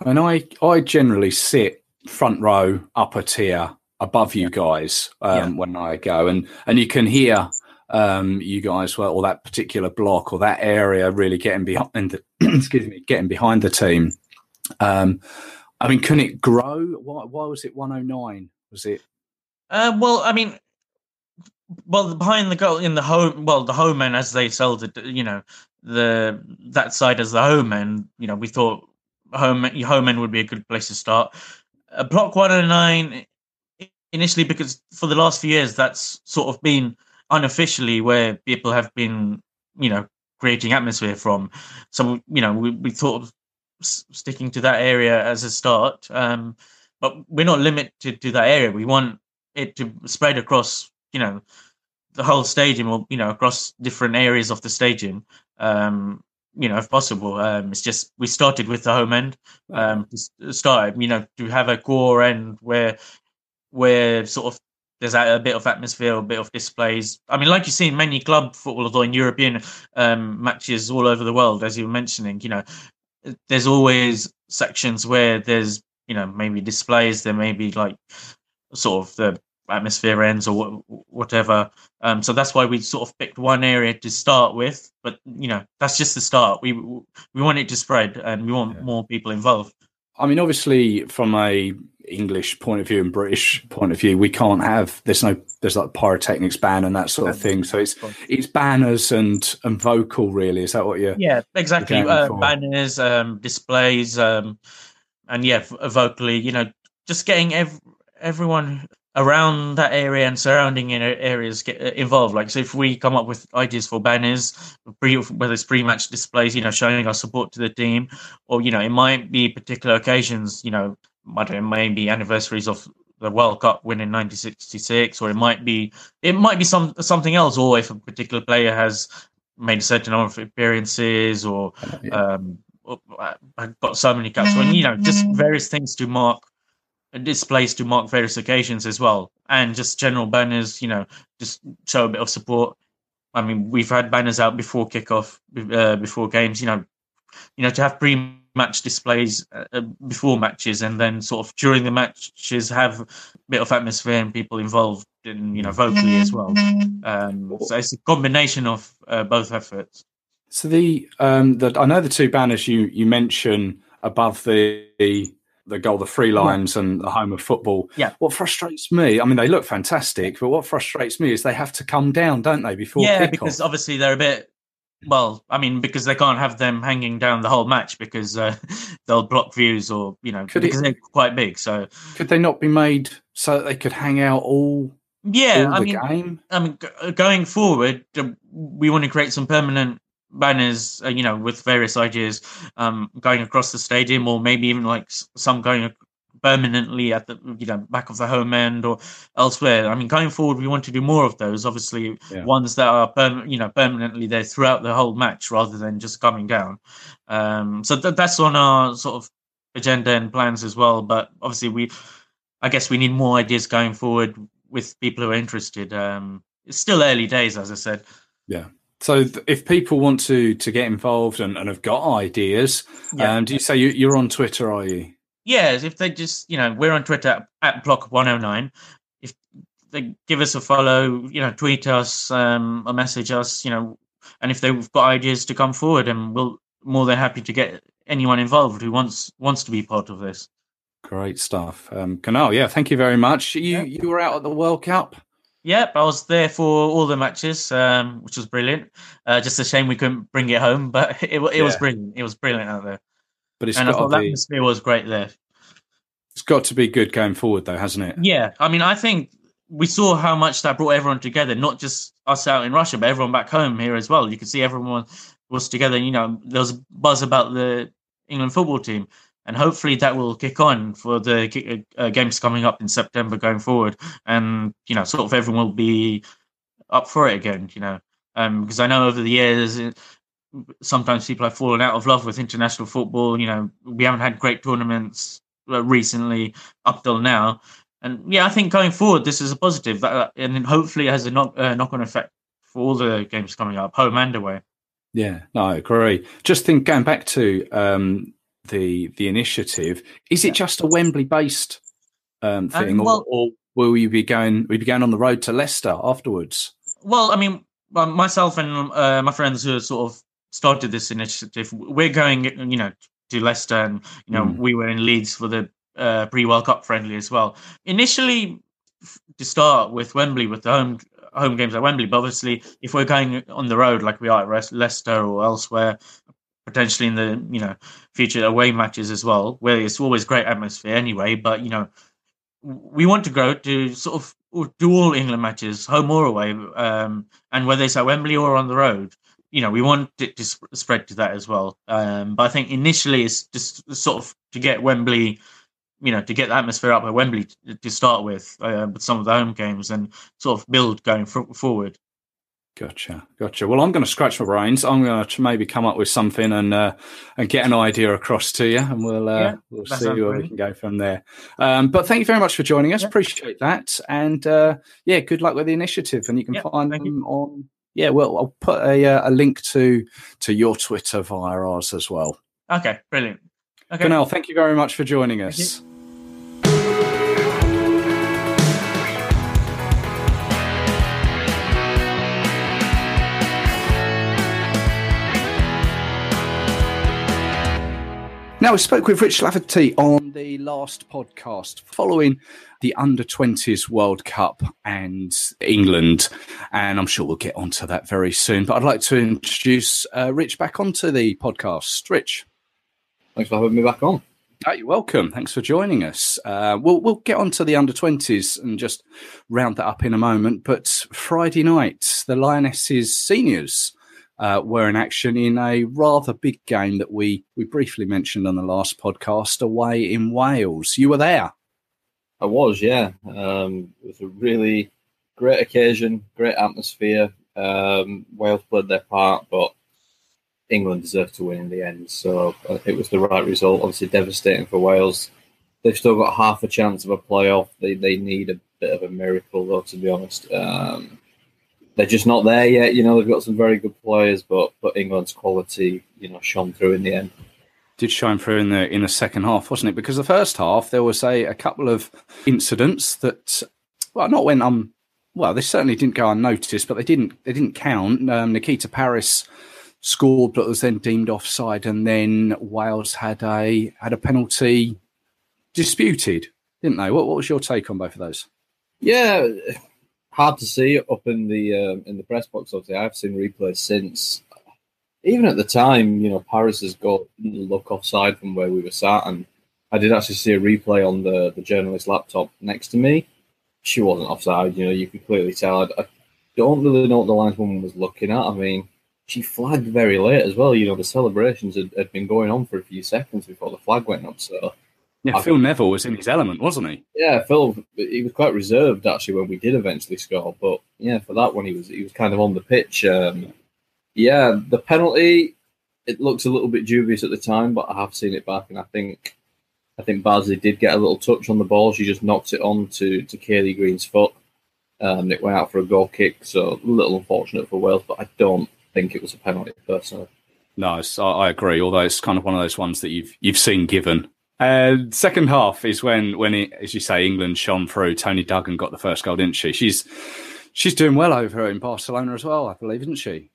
And I, I generally sit front row, upper tier, above you guys um, yeah. when I go, and and you can hear um, you guys well, or that particular block or that area really getting behind. The, excuse me, getting behind the team. Um, I mean, can it grow? Why, why was it 109? Was it? Uh, well, I mean, well, behind the goal in the home, well, the home end as they sold it, you know, the that side as the home end. You know, we thought home your home end would be a good place to start uh, Block 109 initially because for the last few years that's sort of been unofficially where people have been, you know, creating atmosphere from. So you know, we, we thought of sticking to that area as a start, um, but we're not limited to that area. We want it to spread across, you know, the whole stadium or you know across different areas of the stadium. Um, you know, if possible. Um, it's just we started with the home end. Um, to start, you know, to have a core end where where sort of there's a, bit of atmosphere, a bit of displays. I mean, like you see in many club football or in European um, matches all over the world, as you were mentioning, you know, there's always sections where there's you know maybe displays. There may be like sort of the atmosphere ends or whatever. Um, so that's why we sort of picked one area to start with. But you know, that's just the start. We we want it to spread, and we want yeah. more people involved. I mean, obviously, from a English point of view and British point of view, we can't have there's no there's like pyrotechnics ban and that sort of thing. So it's it's banners and and vocal really. Is that what you're? Yeah, exactly. Uh, banners, um, displays, um, and yeah, vocally. You know, just getting ev- everyone around that area and surrounding areas get uh, involved. Like, so if we come up with ideas for banners, whether it's pre-match displays, you know, showing our support to the team, or you know, it might be particular occasions, you know, I don't know, maybe anniversaries of the World Cup win in 1966, or it might be it might be some something else, or if a particular player has made a certain number of appearances, or yeah. um, uh, got so many caps, when you know, just various things to mark displays to mark various occasions as well, and just general banners. You know, just show a bit of support. I mean, we've had banners out before kickoff, uh, before games. You know, you know to have pre-match displays uh, before matches, and then sort of during the matches have a bit of atmosphere and people involved, and you know, vocally as well. Um, so it's a combination of uh, both efforts. So the um, the I know the two banners you you mention above the the goal, the three lines, yeah. and the home of football. Yeah. What frustrates me, I mean, they look fantastic, but what frustrates me is they have to come down, don't they, before? Yeah, because off. obviously they're a bit well, I mean, because they can't have them hanging down the whole match because uh, they'll block views, or you know, Could because it- they're quite big. So Could they not be made so that they could hang out all, yeah, I the mean, game? I mean, g- going forward, uh, we want to create some permanent banners, uh, you know, with various ideas um, going across the stadium, or maybe even like some going permanently at the you know back of the home end or elsewhere. I mean, going forward, we want to do more of those. Obviously, Yeah. ones that are perm- you know permanently there throughout the whole match, rather than just coming down. Um, so th- that's on our sort of agenda and plans as well. But obviously, we, I guess, we need more ideas going forward with people who are interested. Um, it's still early days, as I said. So th- if people want to to get involved and, and have got ideas, Yeah. um, do you say you, you're on Twitter? Are you? Yeah, if they just, you know, we're on Twitter at, at Block109. If they give us a follow, you know, tweet us, um, or message us, you know, and if they've got ideas to come forward, and we'll more than happy to get anyone involved who wants wants to be part of this. Great stuff, um, Kunal. Yeah, thank you very much. You Yeah. you were out at the World Cup. Yep, I was there for all the matches, um, which was brilliant. Uh, just a shame we couldn't bring it home, but it, it was brilliant. It was brilliant out there, But it's and I thought the atmosphere was great there. it's got to be good going forward, though, hasn't it? Yeah, I mean, I think we saw how much that brought everyone together, not just us out in Russia, but everyone back home here as well. You could see everyone was together. You know, there was buzz about the England football team, and hopefully that will kick on for the uh, games coming up in September going forward. And you know, sort of everyone will be up for it again. You know, um, because I know over the years. uh, Sometimes people have fallen out of love with international football. You know, we haven't had great tournaments uh, recently up till now. And yeah, I think going forward, this is a positive, that, and hopefully it has a knock uh, knock on effect for all the games coming up, home and away. Yeah, no, I agree. Just think going back to um, the the initiative, is it just a Wembley based um, Um, thing, well- or, or will you be going? We be going on the road to Leicester afterwards? Well, I mean, myself and uh, my friends who sort of started this initiative, we're going, you know, to Leicester, and you know, Mm. we were in Leeds for the uh, pre-World Cup friendly as well. Initially, f- to start with Wembley, with the home home games at Wembley, but obviously, if we're going on the road like we are at Leicester or elsewhere, potentially in the you know future away matches as well, where it's always great atmosphere anyway. But you know, we want to go to sort of do all England matches, home or away, um, and whether it's at Wembley or on the road. You know, we want it to sp- spread to that as well. Um, but I think initially it's just sort of to get Wembley, you know, to get the atmosphere up at Wembley to, to start with, uh, with some of the home games and sort of build going f- forward. Gotcha, gotcha. Well, I'm going to scratch my brains. I'm going to maybe come up with something and uh, and get an idea across to you, and we'll uh, Yeah, we'll see where we can go from there. Um, but thank you very much for joining us. Yeah. Appreciate that, and uh, yeah, good luck with the initiative. And you can Yeah, find them on. Yeah, well, I'll put a uh, a link to to your Twitter via ours as well. Okay, brilliant. Okay, Kunal, thank you very much for joining you. us. Now, we spoke with Rich Laverty on the last podcast following the under 20s World Cup and England. And I'm sure we'll get onto that very soon. But I'd like to introduce uh, Rich back onto the podcast. Rich. Thanks for having me back on. You're welcome. Thanks for joining us. Uh, we'll we'll get on to the under twenties and just round that up in a moment. But Friday night, the Lionesses seniors uh, were in action in a rather big game that we we briefly mentioned on the last podcast away in Wales. You were there. I was, yeah. Um, it was a really great occasion, great atmosphere. Um, Wales played their part, but England deserved to win in the end. So uh, it was the right result. Obviously, devastating for Wales. They've still got half a chance of a playoff. They they need a bit of a miracle, though, to be honest. Um, they're just not there yet. You know, they've got some very good players, but but England's quality, you know, shone through in the end. did shine through in the in the second half, wasn't it? Because the first half there was a, a couple of incidents that, well, not when um, well, they certainly didn't go unnoticed, but they didn't they didn't count. Um, Nikita Parris scored, but was then deemed offside, and then Wales had a had a penalty disputed, didn't they? What what was your take on both of those? Yeah, hard to see up in the um, in the press box. Obviously, I've seen replays since. even at the time, you know, Parris's goal didn't look offside from where we were sat, and I did actually see a replay on the the journalist laptop next to me. She wasn't offside, you know, you could clearly tell. I, I don't really know what the lineswoman was looking at. I mean, she flagged very late as well. You know, the celebrations had, had been going on for a few seconds before the flag went up. So, yeah, I Phil think- Neville was in his element, wasn't he? yeah, Phil, he was quite reserved actually when we did eventually score. But yeah, for that one, he was he was kind of on the pitch. Um, yeah, the penalty it looks a little bit dubious at the time, but I have seen it back, and I think I think Basley did get a little touch on the ball. She just knocked it on to to Kayleigh Green's foot. Um, it went out for a goal kick, so a little unfortunate for Wales, but I don't think it was a penalty personally. No, I, I agree. Although it's kind of one of those ones that you've you've seen given. And second half is when when it, as you say, England shone through. Toni Duggan got the first goal, didn't she? She's she's doing well over in Barcelona as well, I believe, isn't she?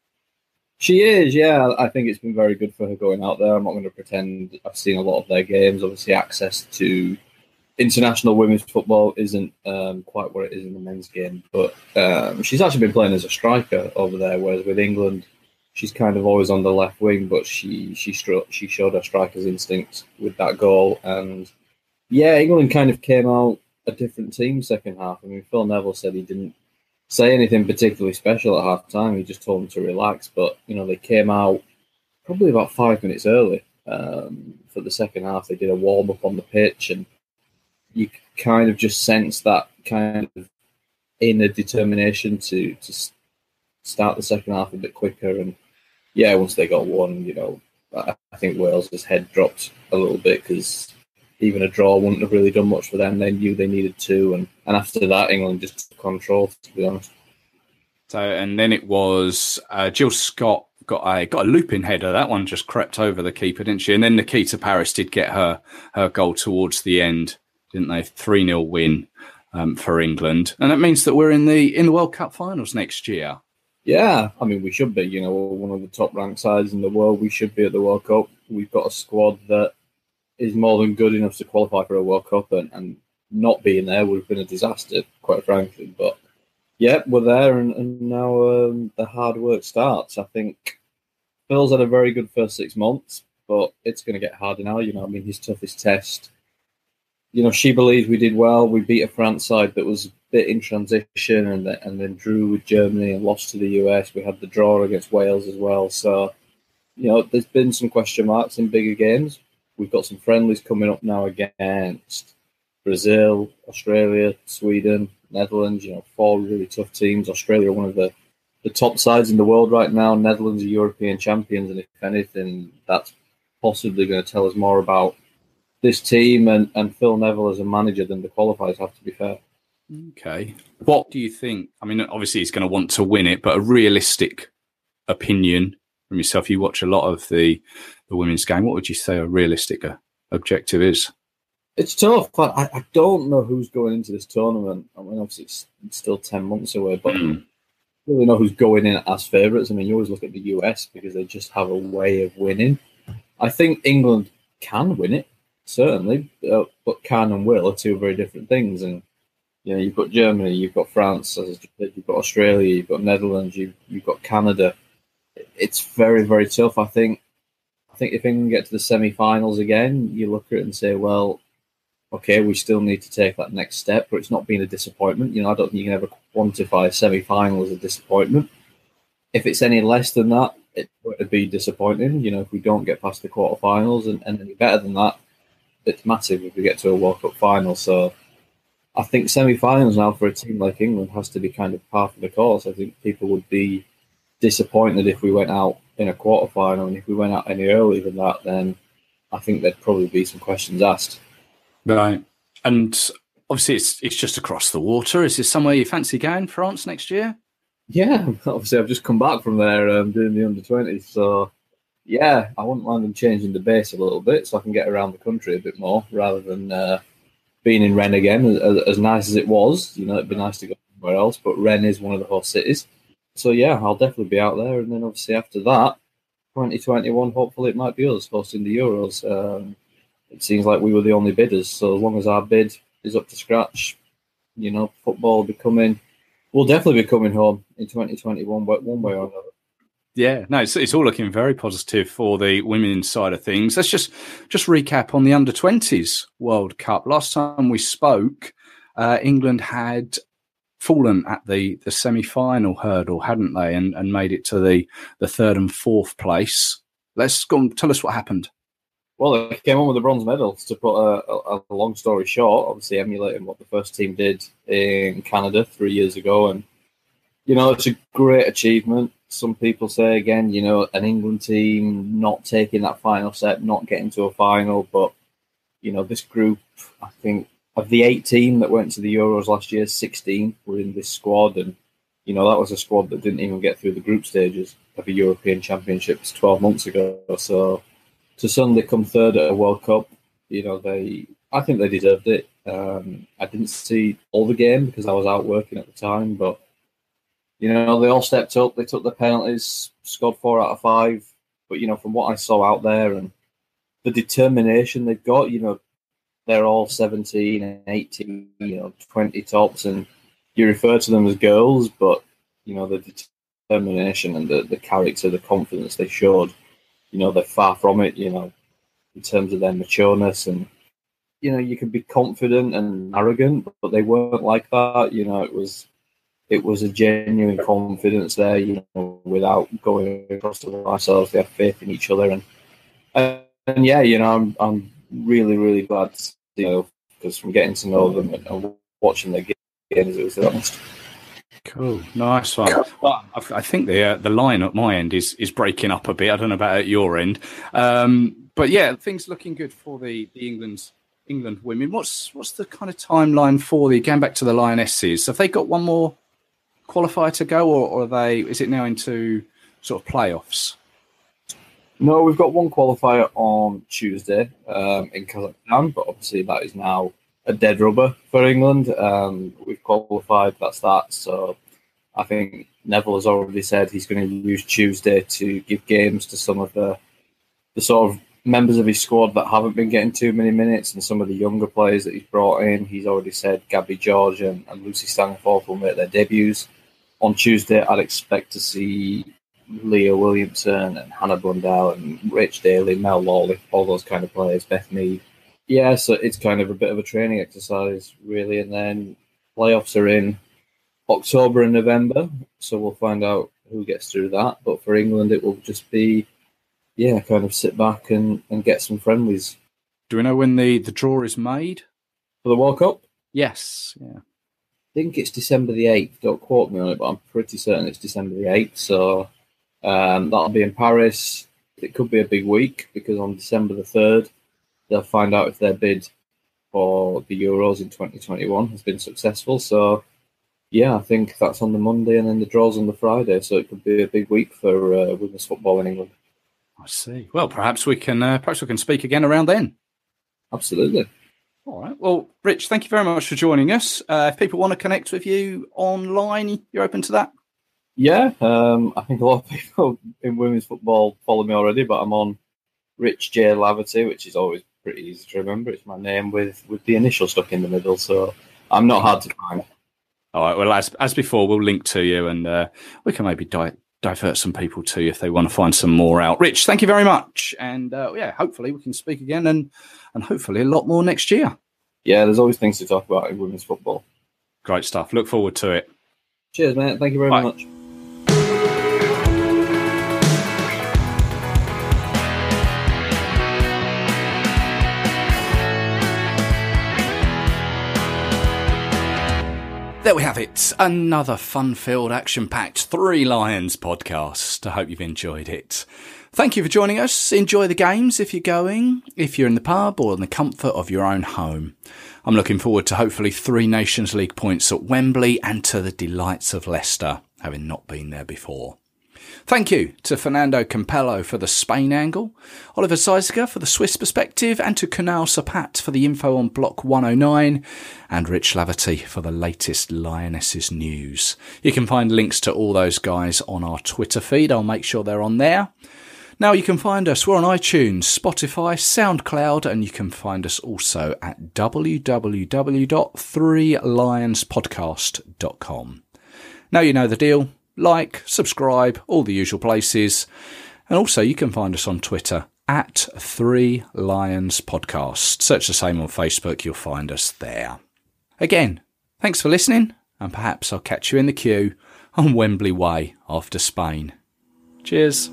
She is, yeah. I think it's been very good for her going out there. I'm not going to pretend I've seen a lot of their games. Obviously, access to international women's football isn't um, quite what it is in the men's game, but um, she's actually been playing as a striker over there. Whereas with England, she's kind of always on the left wing, but she she stro- she showed her striker's instincts with that goal. And yeah, England kind of came out a different team second half. I mean, Phil Neville said he didn't say anything particularly special at half time. He just told them to relax. But you know, they came out probably about five minutes early um, for the second half. They did a warm up on the pitch, and you kind of just sense that kind of inner determination to to start the second half a bit quicker. And yeah, once they got one, you know, I, think Wales's head dropped a little bit because. Even a draw wouldn't have really done much for them. They knew they needed two, and, and after that, England just took control. To be honest, So and then it was uh, Jill Scott got a got a looping header. That one just crept over the keeper, didn't she? And then Nikita Parris did get her her goal towards the end, didn't they? Three 0 win um, for England, and that means that we're in the in the World Cup finals next year. Yeah, I mean, we should be. You know, one of the top ranked sides in the world. We should be at the World Cup. We've got a squad that is more than good enough to qualify for a World Cup, and, and not being there would have been a disaster, quite frankly. But yeah, we're there, and, and now um, the hard work starts. I think Phil's had a very good first six months, but it's going to get harder now. You know, I mean, his toughest test. You know, she believes we did well. We beat a France side that was a bit in transition, and then, and then drew with Germany and lost to the US. We had the draw against Wales as well. So, you know, there's been some question marks in bigger games. We've got some friendlies coming up now against Brazil, Australia, Sweden, Netherlands. You know, four really tough teams. Australia, one of the the top sides in the world right now. Netherlands are European champions, and if anything, that's possibly going to tell us more about this team and, and Phil Neville as a manager than the qualifiers have to be fair. Okay, what do you think? I mean, obviously he's going to want to win it, but a realistic opinion from yourself. You watch a lot of the the women's game. What would you say a realistic uh, objective is? It's tough, but I, I don't know who's going into this tournament. I mean, obviously it's, it's still ten months away, but I don't really know who's going in as favourites. I mean, you always look at the US because they just have a way of winning. I think England can win it, certainly, uh, but can and will are two very different things. And you know, you've got Germany, you've got France, you've got Australia, you've got Netherlands, you've you've got Canada. It's very very tough. I think. I think if England get to the semi-finals again, you look at it and say, well, okay, we still need to take that next step, but it's not been a disappointment. You know, I don't think you can ever quantify a semi-final as a disappointment. If it's any less than that, it would be disappointing. You know, if we don't get past the quarterfinals and, and any better than that, it's massive if we get to a World Cup final. So I think semi-finals now for a team like England has to be kind of part of the course. I think people would be disappointed if we went out in a quarter-final, and if we went out any earlier than that, then I think there'd probably be some questions asked. Right, and obviously it's it's just across the water. Is this somewhere you fancy going, France next year? Yeah, obviously I've just come back from there um, doing the under 20s, so yeah, I wouldn't mind them changing the base a little bit so I can get around the country a bit more rather than uh, being in Rennes again. As, as nice as it was, you know, it'd be nice to go somewhere else, but Rennes is one of the host cities. So yeah, I'll definitely be out there, and then obviously after that, 2021, hopefully it might be us hosting the Euros. Um, it seems like we were the only bidders, so as long as our bid is up to scratch, you know, football will be coming. We'll definitely be coming home in 2021, but one way or another. Yeah, no, it's, it's all looking very positive for the women's side of things. Let's just just recap on the under twenties World Cup. Last time we spoke, uh, England had fallen at the the semi final hurdle, hadn't they, and, and made it to the the third and fourth place. Let's go and tell us what happened. Well, they came on with the bronze medals. To put a, a, a, long story short, obviously emulating what the first team did in Canada three years ago, and you know it's a great achievement. Some people say again, you know, an England team not taking that final step, not getting to a final, but you know this group, I think of the 18 that went to the Euros last year, 16 were in this squad, and you know that was a squad that didn't even get through the group stages of a European Championships 12 months ago. So to suddenly come third at a World Cup, you know they, I think they deserved it. Um, I didn't see all the game because I was out working at the time, but you know they all stepped up. They took the penalties, scored four out of five. But you know from what I saw out there and the determination they've got, you know they're all 17 and 18, you know, 20 tops, and you refer to them as girls, but, you know, the determination and the, the character, the confidence they showed, you know, they're far from it, you know, in terms of their matureness. And, you know, you can be confident and arrogant, but they weren't like that. You know, it was. It was a genuine confidence there, you know, without going across to ourselves. They have faith in each other, and and, yeah, you know, I'm I'm really, really glad, you know, because from getting to know them and, and watching their games, it was honest. Cool, nice one. Well, I, I, think the uh, the line at my end is is breaking up a bit. I don't know about at your end, um, but yeah, things looking good for the the England's England women. What's what's the kind of timeline for the going back to the Lionesses? Have they got one more qualifier to go, or, or are they? Is it now into sort of playoffs? No, we've got one qualifier on Tuesday um, in Kazakhstan, but obviously that is now a dead rubber for England. Um, we've qualified, that's that. So I think Neville has already said he's going to use Tuesday to give games to some of the the sort of members of his squad that haven't been getting too many minutes and some of the younger players that he's brought in. He's already said Gabby George and, and Lucy Staniforth will make their debuts. On Tuesday, I'd expect to see Leah Williamson and Hannah Blundell and Rach Daly, Mel Lawley, all those kind of players, Beth Mead. Yeah, so it's kind of a bit of a training exercise, really. And then playoffs are in October and November, so we'll find out who gets through that. But for England, it will just be, yeah, kind of sit back and, and get some friendlies. Do we know when the, the draw is made? For the World Cup? Yes, yeah. I think it's December the 8th. Don't quote me on it, but I'm pretty certain it's December the 8th. So um, that'll be in Paris. It could be a big week because on December the 3rd, they'll find out if their bid for the Euros in 2021 has been successful. So, yeah, I think that's on the Monday and then the draw's on the Friday. So it could be a big week for uh, women's football in England. I see. Well, perhaps we can uh, perhaps we can speak again around then. Absolutely. All right. Well, Rich, thank you very much for joining us. Uh, if people want to connect with you online, you're open to that. Yeah, um, I think a lot of people in women's football follow me already, but I'm on Rich J Laverty, which is always pretty easy to remember. It's my name with with the initial stuck in the middle, so I'm not hard to find. All right. Well, as as before, we'll link to you, and uh, we can maybe di- divert some people to if they want to find some more out. Rich, thank you very much, and uh, yeah, hopefully we can speak again, and and hopefully a lot more next year. Yeah, there's always things to talk about in women's football. Great stuff. Look forward to it. Cheers, mate. Thank you very Bye. much. There we have it. Another fun filled, action packed Three Lions podcast. I hope you've enjoyed it. Thank you for joining us. Enjoy the games if you're going, if you're in the pub or in the comfort of your own home. I'm looking forward to hopefully three Nations League points at Wembley and to the delights of Leicester, having not been there before. Thank you to Fernando Campelo for the Spain angle, Oliver Zesiger for the Swiss perspective, and to Kunal Sapat for the info on Block 109, and Rich Laverty for the latest Lionesses news. You can find links to all those guys on our Twitter feed. I'll make sure they're on there. Now you can find us. We're on iTunes, Spotify, SoundCloud, and you can find us also at www.threelionspodcast.com. Now you know the deal like, subscribe, all the usual places. And also, you can find us on Twitter at Three Lions Podcast. Search the same on Facebook, you'll find us there. Again, thanks for listening, and perhaps I'll catch you in the queue on Wembley Way after Spain. Cheers.